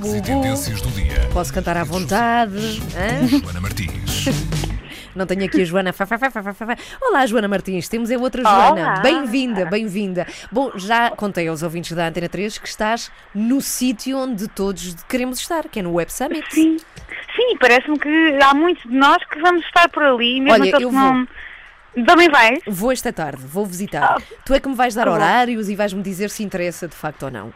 tendências do dia. Posso cantar à vontade. hã? Joana Martins. Não tenho aqui a Joana. Olá, Joana Martins. Temos a outra Olá. Joana. Bem-vinda, bem-vinda. Bom, já contei aos ouvintes da Antena 3 que estás no sítio onde todos queremos estar, que é no Web Summit. Sim, sim, parece-me que há muitos de nós que vamos estar por ali, mesmo Olha, aqueles eu que não. Também vais? Vou esta tarde, vou visitar. Ah, Tu é que me vais dar horários e vais-me dizer se interessa de facto ou não.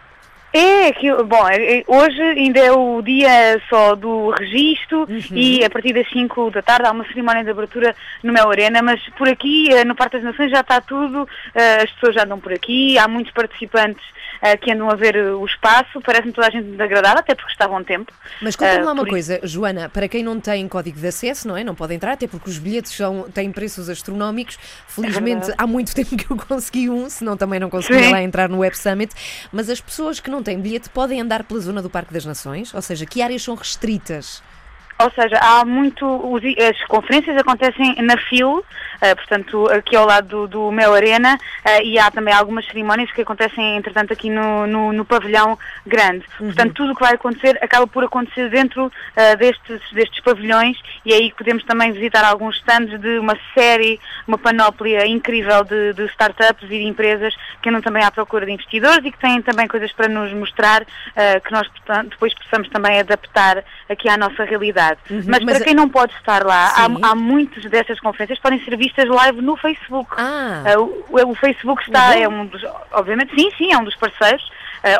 É, que, bom, é- é- hoje ainda é o dia só do registro Uhum. e a partir das 5 da tarde há uma cerimónia de abertura no Mel Arena, mas por aqui, eh, no Parque das Nações, já está tudo, eh, as pessoas já andam por aqui, há muitos participantes eh, que andam a ver o espaço, parece-me toda a gente agradada, até porque estavam a tempo. Mas conta-me lá uma por coisa, Joana, para quem não tem código de acesso, não é? Não pode entrar, até porque os bilhetes são, têm preços astronómicos. Felizmente verdade. há muito tempo que eu consegui um, senão também não conseguia lá entrar no Web Summit. Mas as pessoas que não têm bilhete podem andar pela zona do Parque das Nações? Ou seja, que áreas são restritas? Ou seja, há muito. As conferências acontecem na FIL, eh, portanto, aqui ao lado do, do Mel Arena, eh, e há também algumas cerimónias que acontecem, entretanto, aqui no, no, no pavilhão grande. Portanto, tudo o que vai acontecer acaba por acontecer dentro eh, destes, destes pavilhões, e é aí podemos também visitar alguns stands de uma série, uma panóplia incrível de, de startups e de empresas que andam também à procura de investidores e que têm também coisas para nos mostrar eh, que nós depois possamos também adaptar aqui à nossa realidade. Uhum, Mas, mas para quem não pode estar lá, há, há muitas dessas conferências que podem ser vistas live no Facebook. Ah, Eh, o, o Facebook está, Uhum. é um dos, obviamente, sim, sim, é um dos parceiros,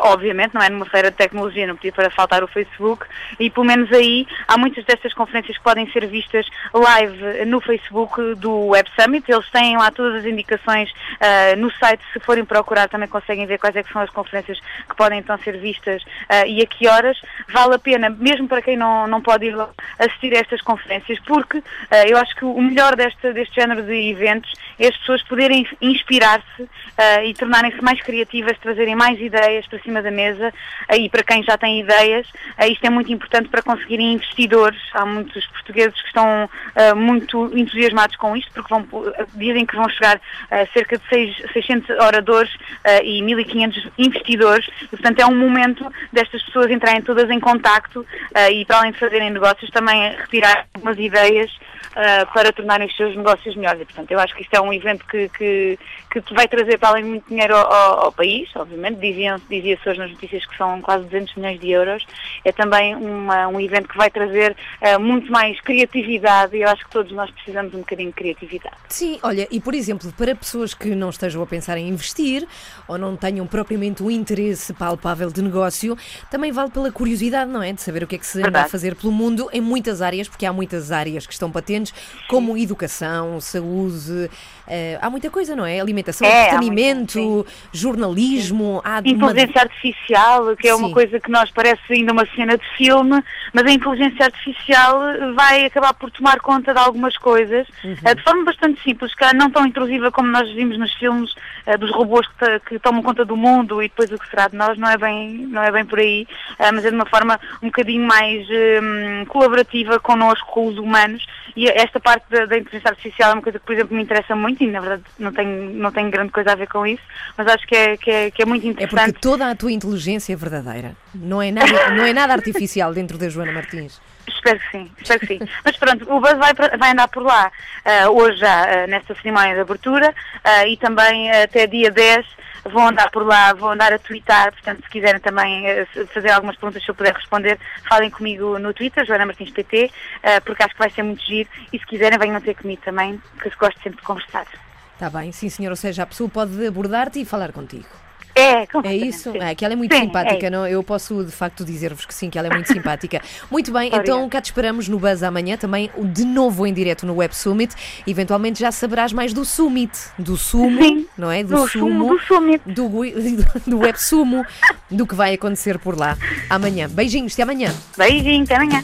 obviamente, não é numa feira de tecnologia, não podia para faltar o Facebook, e pelo menos aí há muitas destas conferências que podem ser vistas live no Facebook do Web Summit, eles têm lá todas as indicações eh, no site, se forem procurar também conseguem ver quais é são as conferências que podem então ser vistas eh, e a que horas, vale a pena, mesmo para quem não, não pode ir lá assistir a estas conferências, porque eh, eu acho que o melhor deste, deste género de eventos é as pessoas poderem inspirar-se eh, e tornarem-se mais criativas, trazerem mais ideias para cima da mesa e para quem já tem ideias, eh, isto é muito importante para conseguirem investidores. Há muitos portugueses que estão eh, muito entusiasmados com isto, porque vão, eh, dizem que vão chegar cerca de seis- 600 oradores e 1500 investidores, e portanto é um momento destas pessoas entrarem todas em contacto e para além de fazerem negócios também retirar algumas ideias eh, para tornarem os seus negócios melhores. E, portanto, eu acho que isto é um evento que, que, que vai trazer para além muito dinheiro ao, ao- ao país, obviamente, diziam, dizia-se hoje nas notícias que são quase 200 milhões de euros, é também uma- um evento que vai trazer eh, muito mais criatividade e eu acho que todos nós precisamos um bocadinho de criatividade. Sim, olha, e por exemplo, para pessoas que não estejam a pensar em investir ou não tenham propriamente um interesse palpável de negócio, também vale pela curiosidade, não é? De saber o que é que se anda a Verdade. fazer pelo mundo em muitas áreas, porque há muitas áreas que estão patentes, como educação, saúde, eh, há muita coisa, não é? Alimentação, É, entretenimento, muito, jornalismo, há uma- Inteligência artificial, que é uma Sim. coisa que nós parece ainda uma cena de filme, mas a inteligência artificial vai acabar por tomar conta de algumas coisas, Uhum. eh, de forma bastante simples, que não tão intrusiva como nós vimos nos filmes eh, dos robôs que, que tomam conta do mundo e depois o que será de nós, não é bem, não é bem por aí, mas é de uma forma um bocadinho mais hum, colaborativa connosco, com os humanos, e esta parte da, da inteligência artificial é uma coisa que, por exemplo, me interessa muito e, na verdade, não tenho, não tenho grande coisa a ver com isso, mas acho que é, que é, que é muito É interessante. porque toda a tua inteligência é verdadeira. Não é nada, não é nada artificial dentro da Joana Martins. Espero que sim, espero que sim. Mas pronto, o Buzz vai, vai andar por lá ah, hoje já ah, nesta cerimónia de abertura ah, e também até dia 10 vou andar por lá, vou andar a twittar, portanto se quiserem também se- fazer algumas perguntas se eu puder responder, falem comigo no Twitter, Joana Martins PT, ah, porque acho que vai ser muito giro e se quiserem venham ter comigo também, que gosto sempre de conversar. Está bem, sim senhor, ou seja, a pessoa pode abordar-te e falar contigo. É, É isso? É que ela é muito Sim, simpática, é não? Eu posso de facto dizer-vos que sim, que ela é muito simpática. Muito bem, Obrigada. então cá te esperamos no Buzz amanhã, também de novo em direto no Web Summit. Eventualmente já saberás mais do Summit, do sumo, Sim, não é? do sumo, do summit. do, do Web Sumo, do que vai acontecer por lá amanhã. Beijinhos, até amanhã. Beijinho, até amanhã.